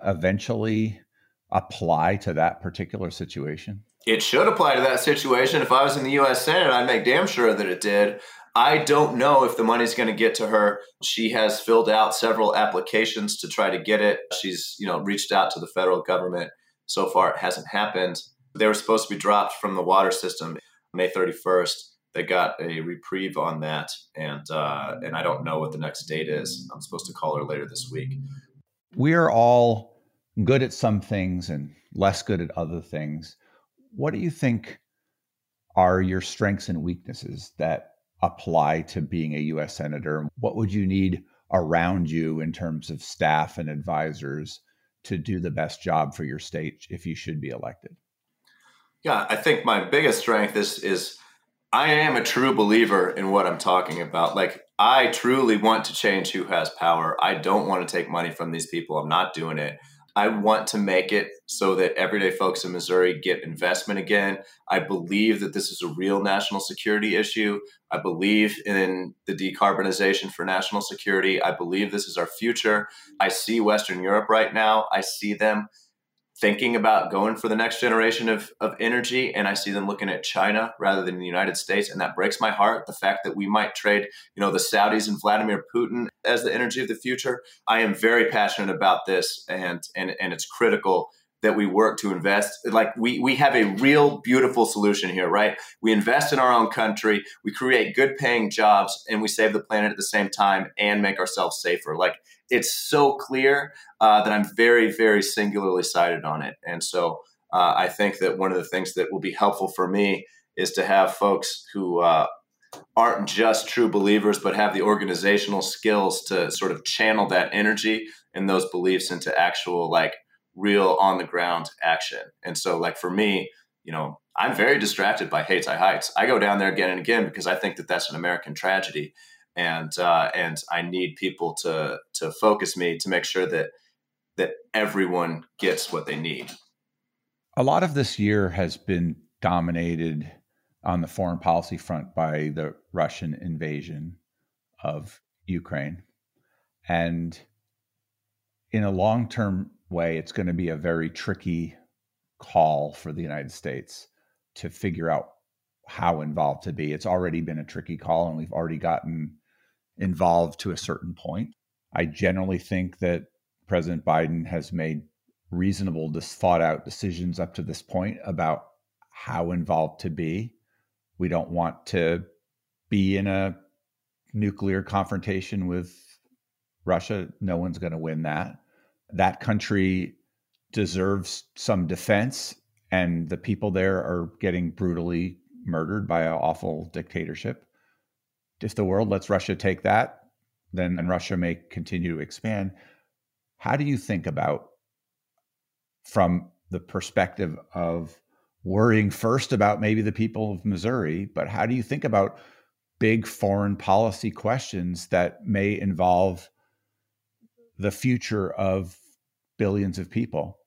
eventually apply to that particular situation? It should apply to that situation. If I was in the US Senate, I'd make damn sure that it did. I don't know if the money's going to get to her. She has filled out several applications to try to get it. She's, you know, reached out to the federal government so far, it hasn't happened. They were supposed to be dropped from the water system May 31st. They got a reprieve on that, and uh, and I don't know what the next date is. I'm supposed to call her later this week. We are all good at some things and less good at other things. What do you think are your strengths and weaknesses that apply to being a U.S. senator? What would you need around you in terms of staff and advisors to do the best job for your state if you should be elected? Yeah, I think my biggest strength is is I am a true believer in what I'm talking about. Like I truly want to change who has power. I don't want to take money from these people. I'm not doing it. I want to make it so that everyday folks in Missouri get investment again. I believe that this is a real national security issue. I believe in the decarbonization for national security. I believe this is our future. I see Western Europe right now. I see them thinking about going for the next generation of, of energy and i see them looking at china rather than the united states and that breaks my heart the fact that we might trade you know the saudis and vladimir putin as the energy of the future. I am very passionate about this and and, and it's critical that we work to invest. Like we we have a real beautiful solution here, right? We invest in our own country, we create good paying jobs, and we save the planet at the same time and make ourselves safer. Like it's so clear uh, that I'm very very singularly sighted on it, and so uh, I think that one of the things that will be helpful for me is to have folks who uh, aren't just true believers, but have the organizational skills to sort of channel that energy and those beliefs into actual, like, real on the ground action. And so, like, for me, you know, I'm very distracted by Hayti Heights. I go down there again and again because I think that that's an American tragedy. And, uh, and I need people to, to focus me to make sure that, that everyone gets what they need. A lot of this year has been dominated on the foreign policy front by the Russian invasion of Ukraine. And in a long term way, it's going to be a very tricky call for the United States to figure out how involved to be. It's already been a tricky call, and we've already gotten involved to a certain point. I generally think that President Biden has made reasonable, thought out decisions up to this point about how involved to be. We don't want to be in a nuclear confrontation with Russia. No one's going to win that. That country deserves some defense, and the people there are getting brutally murdered by an awful dictatorship. If the world lets Russia take that, then and Russia may continue to expand. How do you think about, from the perspective of worrying first about maybe the people of Missouri, but how do you think about big foreign policy questions that may involve the future of billions of people?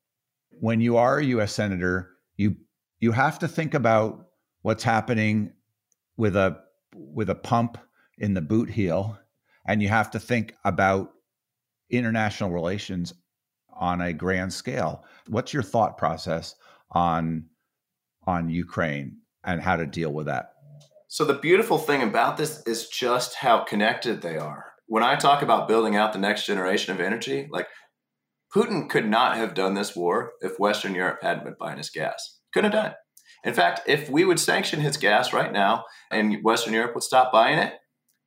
When you are a US senator, you you have to think about what's happening with a with a pump in the boot heel and you have to think about international relations on a grand scale. What's your thought process on on Ukraine and how to deal with that. So, the beautiful thing about this is just how connected they are. When I talk about building out the next generation of energy, like Putin could not have done this war if Western Europe hadn't been buying his gas. Couldn't have done it. In fact, if we would sanction his gas right now and Western Europe would stop buying it,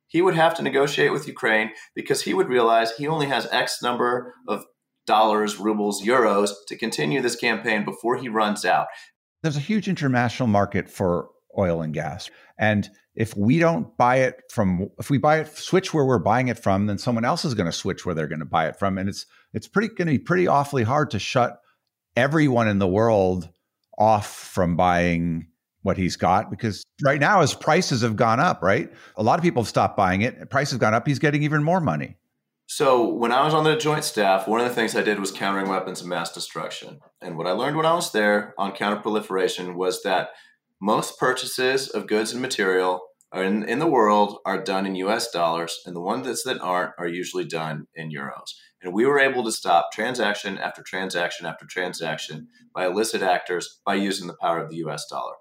he would have to negotiate with Ukraine because he would realize he only has X number of dollars, rubles, euros to continue this campaign before he runs out there's a huge international market for oil and gas. And if we don't buy it from if we buy it switch where we're buying it from, then someone else is going to switch where they're going to buy it from. And it's it's pretty going to be pretty awfully hard to shut everyone in the world off from buying what he's got because right now his prices have gone up, right? A lot of people have stopped buying it. Prices have gone up. He's getting even more money. So when I was on the joint staff, one of the things I did was countering weapons of mass destruction. And what I learned when I was there on counterproliferation was that most purchases of goods and material in, in the world are done in US dollars, and the ones that aren't are usually done in euros. And we were able to stop transaction after transaction after transaction by illicit actors by using the power of the US dollar.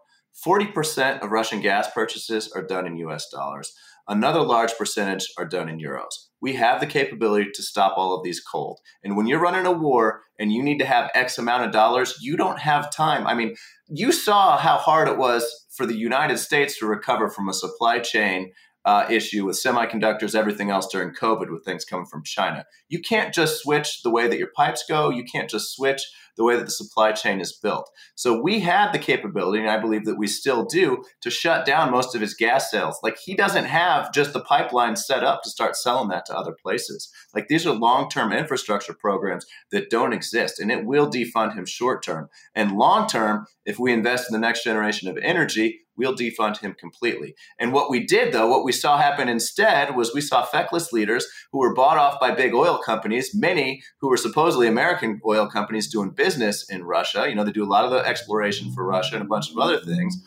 40% of Russian gas purchases are done in US dollars. Another large percentage are done in euros. We have the capability to stop all of these cold. And when you're running a war and you need to have X amount of dollars, you don't have time. I mean, you saw how hard it was for the United States to recover from a supply chain uh, issue with semiconductors, everything else during COVID with things coming from China. You can't just switch the way that your pipes go. You can't just switch the way that the supply chain is built. So we had the capability, and I believe that we still do, to shut down most of his gas sales. Like he doesn't have just the pipeline set up to start selling that to other places. Like these are long term infrastructure programs that don't exist, and it will defund him short term. And long term, if we invest in the next generation of energy, we'll defund him completely. And what we did, though, what we saw happen instead was we saw feckless leaders who were bought off by big oil companies, many who were supposedly American oil companies doing business in Russia. You know, they do a lot of the exploration for Russia and a bunch of other things.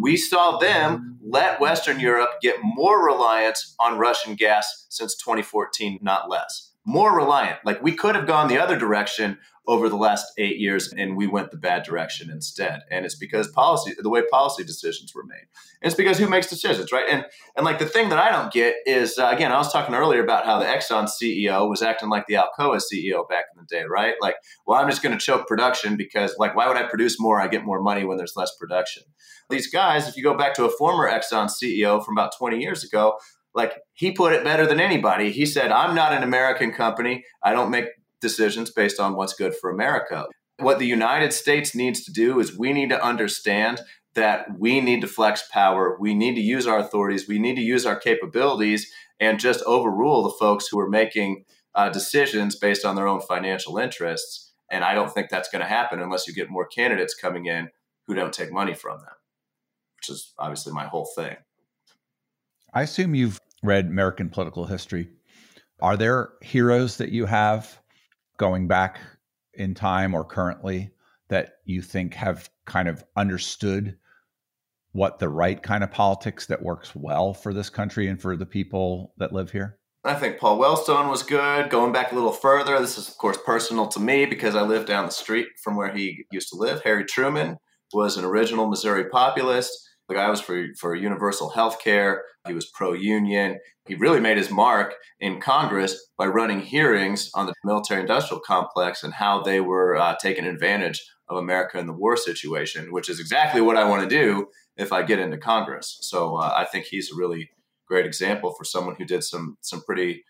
We saw them let Western Europe get more reliance on Russian gas since 2014, not less. More reliant. Like we could have gone the other direction over the last eight years and we went the bad direction instead. And it's because policy, the way policy decisions were made. And it's because who makes decisions, right? And and like the thing that I don't get is uh, again, I was talking earlier about how the Exxon CEO was acting like the Alcoa CEO back in the day, right? Like, well, I'm just going to choke production because like, why would I produce more? I get more money when there's less production. These guys, if you go back to a former Exxon CEO from about 20 years ago, like he put it better than anybody. He said, I'm not an American company. I don't make decisions based on what's good for America. What the United States needs to do is we need to understand that we need to flex power. We need to use our authorities. We need to use our capabilities and just overrule the folks who are making uh, decisions based on their own financial interests. And I don't think that's going to happen unless you get more candidates coming in who don't take money from them, which is obviously my whole thing. I assume you've read American political history. Are there heroes that you have going back in time or currently that you think have kind of understood what the right kind of politics that works well for this country and for the people that live here? I think Paul Wellstone was good. Going back a little further, this is, of course, personal to me because I live down the street from where he used to live. Harry Truman was an original Missouri populist. The guy was for, for universal health care. He was pro union. He really made his mark in Congress by running hearings on the military industrial complex and how they were uh, taking advantage of America in the war situation, which is exactly what I want to do if I get into Congress. So uh, I think he's a really great example for someone who did some some pretty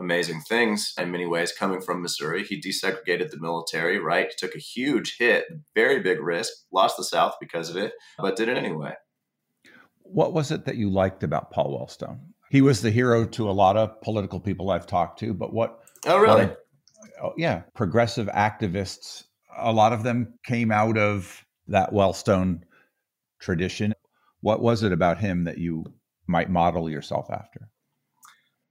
amazing things in many ways coming from Missouri. He desegregated the military, right? Took a huge hit, very big risk, lost the South because of it, but did it anyway. What was it that you liked about Paul Wellstone? He was the hero to a lot of political people I've talked to, but what? Oh, really? What, oh, yeah, progressive activists. A lot of them came out of that Wellstone tradition. What was it about him that you might model yourself after?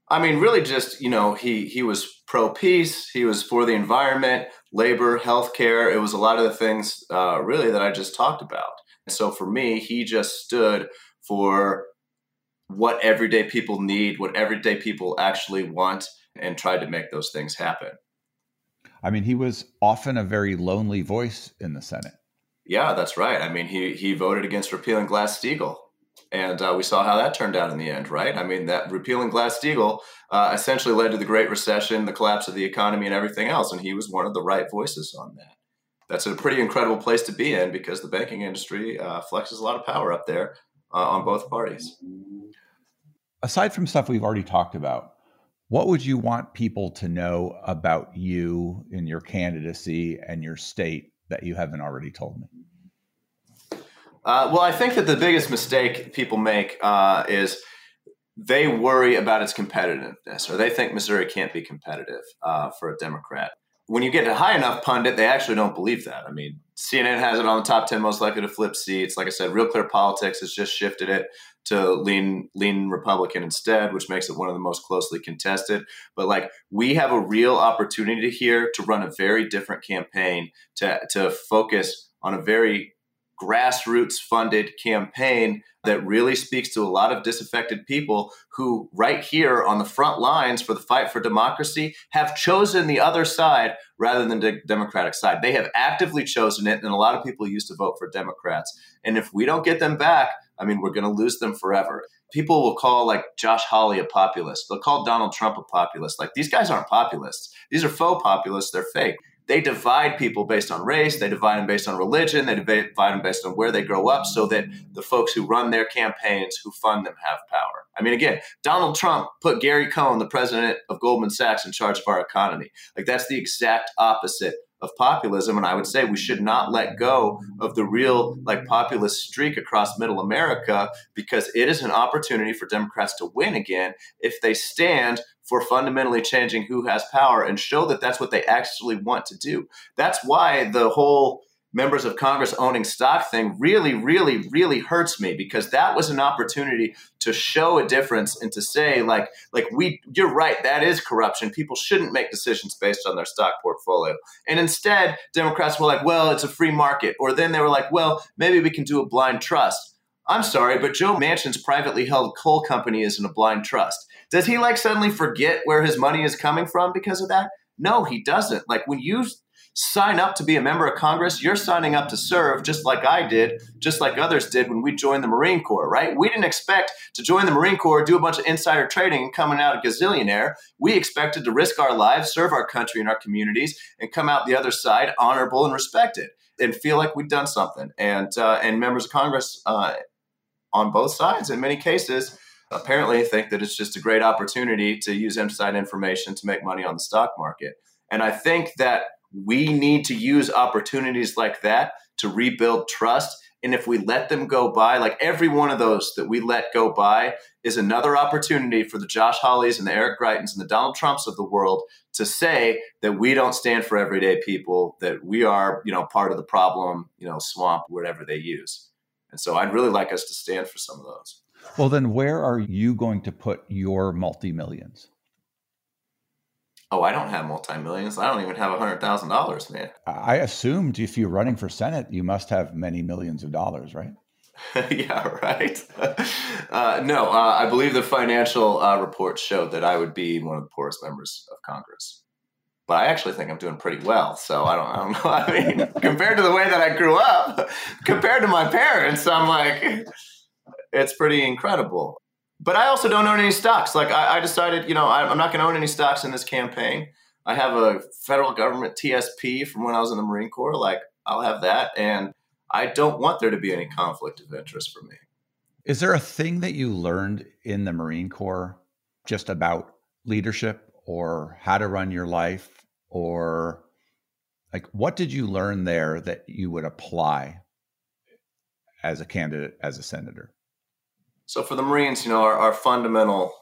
I mean, really, just you know, he he was pro peace. He was for the environment, labor, healthcare. It was a lot of the things, uh, really, that I just talked about. And so, for me, he just stood for what everyday people need, what everyday people actually want, and tried to make those things happen. I mean, he was often a very lonely voice in the Senate. Yeah, that's right. I mean, he he voted against repealing Glass Steagall, and uh, we saw how that turned out in the end, right? I mean, that repealing Glass Steagall uh, essentially led to the Great Recession, the collapse of the economy, and everything else, and he was one of the right voices on that. That's a pretty incredible place to be in because the banking industry uh, flexes a lot of power up there uh, on both parties. Aside from stuff we've already talked about, what would you want people to know about you in your candidacy and your state that you haven't already told me? Uh, well, I think that the biggest mistake people make uh, is they worry about its competitiveness, or they think Missouri can't be competitive uh, for a Democrat. When you get a high enough pundit, they actually don't believe that. I mean, CNN has it on the top 10 most likely to flip seats. Like I said, Real Clear Politics has just shifted it to lean lean Republican instead, which makes it one of the most closely contested. But like we have a real opportunity here to run a very different campaign to to focus on a very grassroots funded campaign that really speaks to a lot of disaffected people who, right here on the front lines for the fight for democracy, have chosen the other side rather than the Democratic side. They have actively chosen it, and a lot of people used to vote for Democrats. And if we don't get them back, I mean, we're going to lose them forever. People will call like Josh Hawley a populist. They'll call Donald Trump a populist. Like these guys aren't populists. These are faux populists. They're fake they divide people based on race, they divide them based on religion, they divide them based on where they grow up, so that the folks who run their campaigns, who fund them, have power. I mean, again, Donald Trump put Gary Cohn, the president of Goldman Sachs, in charge of our economy. Like, that's the exact opposite of populism and i would say we should not let go of the real like populist streak across middle america because it is an opportunity for democrats to win again if they stand for fundamentally changing who has power and show that that's what they actually want to do that's why the whole members of Congress owning stock thing really, really, really hurts me because that was an opportunity to show a difference and to say, like, like we, you're right, that is corruption. People shouldn't make decisions based on their stock portfolio. And instead, Democrats were like, well, it's a free market. Or then they were like, well, maybe we can do a blind trust. I'm sorry, but Joe Manchin's privately held coal company is in a blind trust. Does he like suddenly forget where his money is coming from because of that? No, he doesn't. Like when you sign up to be a member of Congress, you're signing up to serve just like I did, just like others did when we joined the Marine Corps, right? We didn't expect to join the Marine Corps, do a bunch of insider trading, and coming out a gazillionaire. We expected to risk our lives, serve our country and our communities, and come out the other side honorable and respected, and feel like we've done something. And uh, and members of Congress uh, on both sides, in many cases, apparently think that it's just a great opportunity to use inside information to make money on the stock market. And I think that we need to use opportunities like that to rebuild trust. And if we let them go by, like every one of those that we let go by is another opportunity for the Josh Hawleys and the Eric Greitens and the Donald Trumps of the world to say that we don't stand for everyday people, that we are, you know, part of the problem, you know, swamp, whatever they use. And so I'd really like us to stand for some of those. Well, then where are you going to put your multi millions? Oh, I don't have multi millions. I don't even have a hundred thousand dollars, man. I assumed if you're running for Senate, you must have many millions of dollars, right? yeah, right. uh, no, uh, I believe the financial uh, reports showed that I would be one of the poorest members of Congress. But I actually think I'm doing pretty well. So I don't, I don't know. I mean, compared to the way that I grew up, compared to my parents, I'm like, it's pretty incredible but I also don't own any stocks. Like I, I decided, you know, I, am not going to own any stocks in this campaign. I have a federal government TSP from when I was in the Marine Corps. Like I'll have that, and I don't want there to be any conflict of interest for me. Is there a thing that you learned in the Marine Corps just about leadership or how to run your life or like what did you learn there that you would apply as a candidate as a senator? So for the Marines, you know, our, our fundamental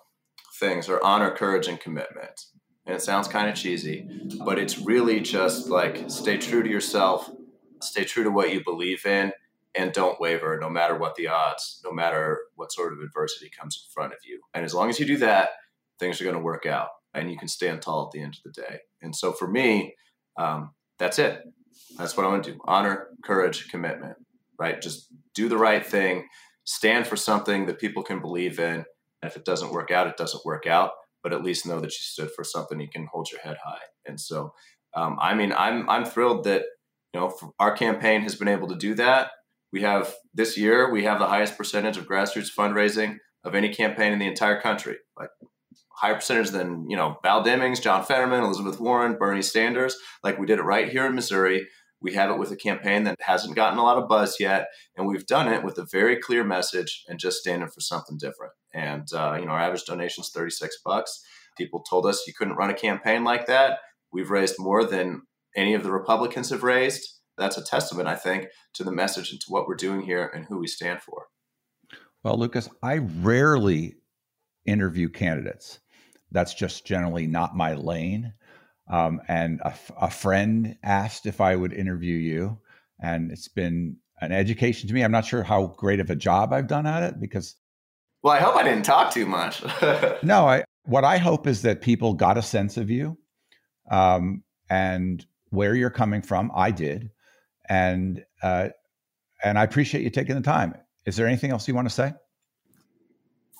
things are honor, courage, and commitment. And it sounds kind of cheesy, but it's really just like stay true to yourself, stay true to what you believe in, and don't waver no matter what the odds, no matter what sort of adversity comes in front of you. And as long as you do that, things are going to work out and you can stand tall at the end of the day. And so for me, um, that's it. That's what I want to do honor, courage, commitment, right? Just do the right thing stand for something that people can believe in. And if it doesn't work out, it doesn't work out. But at least know that you stood for something. You can hold your head high. And so, um, I mean, I'm I'm thrilled that you know our campaign has been able to do that. We have this year we have the highest percentage of grassroots fundraising of any campaign in the entire country. Like higher percentage than you know Val Demings, John Fetterman, Elizabeth Warren, Bernie Sanders. Like we did it right here in Missouri. We have it with a campaign that hasn't gotten a lot of buzz yet, and we've done it with a very clear message and just standing for something different. And uh, you know, our average donation is thirty six bucks. People told us you couldn't run a campaign like that. We've raised more than any of the Republicans have raised. That's a testament, I think, to the message and to what we're doing here and who we stand for. Well, Lucas, I rarely interview candidates. That's just generally not my lane. Um, and a, a friend asked if I would interview you, and it's been an education to me. I'm not sure how great of a job I've done at it because. Well, I hope I didn't talk too much. no, I. What I hope is that people got a sense of you, um, and where you're coming from. I did, and uh, and I appreciate you taking the time. Is there anything else you want to say?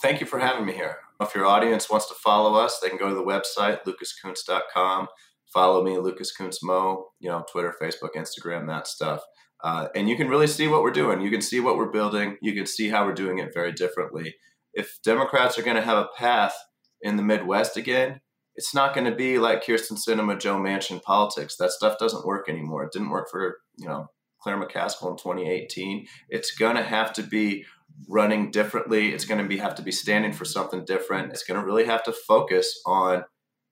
Thank you for having me here. If your audience wants to follow us, they can go to the website, lucaskunce.com. Follow me, Lucas Kunce Mo, you know, Twitter, Facebook, Instagram, that stuff. Uh, and you can really see what we're doing. You can see what we're building. You can see how we're doing it very differently. If Democrats are going to have a path in the Midwest again, it's not going to be like Kyrsten Sinema, Joe Manchin politics. That stuff doesn't work anymore. It didn't work for, you know, Claire McCaskill in 2018. It's going to have to be running differently. It's going to be have to be standing for something different. It's going to really have to focus on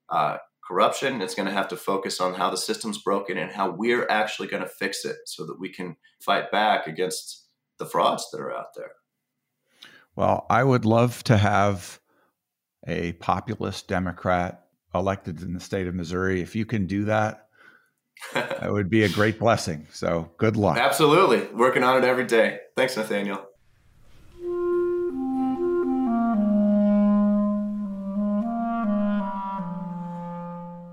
uh, corruption. It's going to have to focus on how the system's broken and how we're actually going to fix it so that we can fight back against the frauds that are out there. Well, I would love to have a populist Democrat elected in the state of Missouri. If you can do that, that would be a great blessing. So good luck. Absolutely. Working on it every day. Thanks, Nathaniel.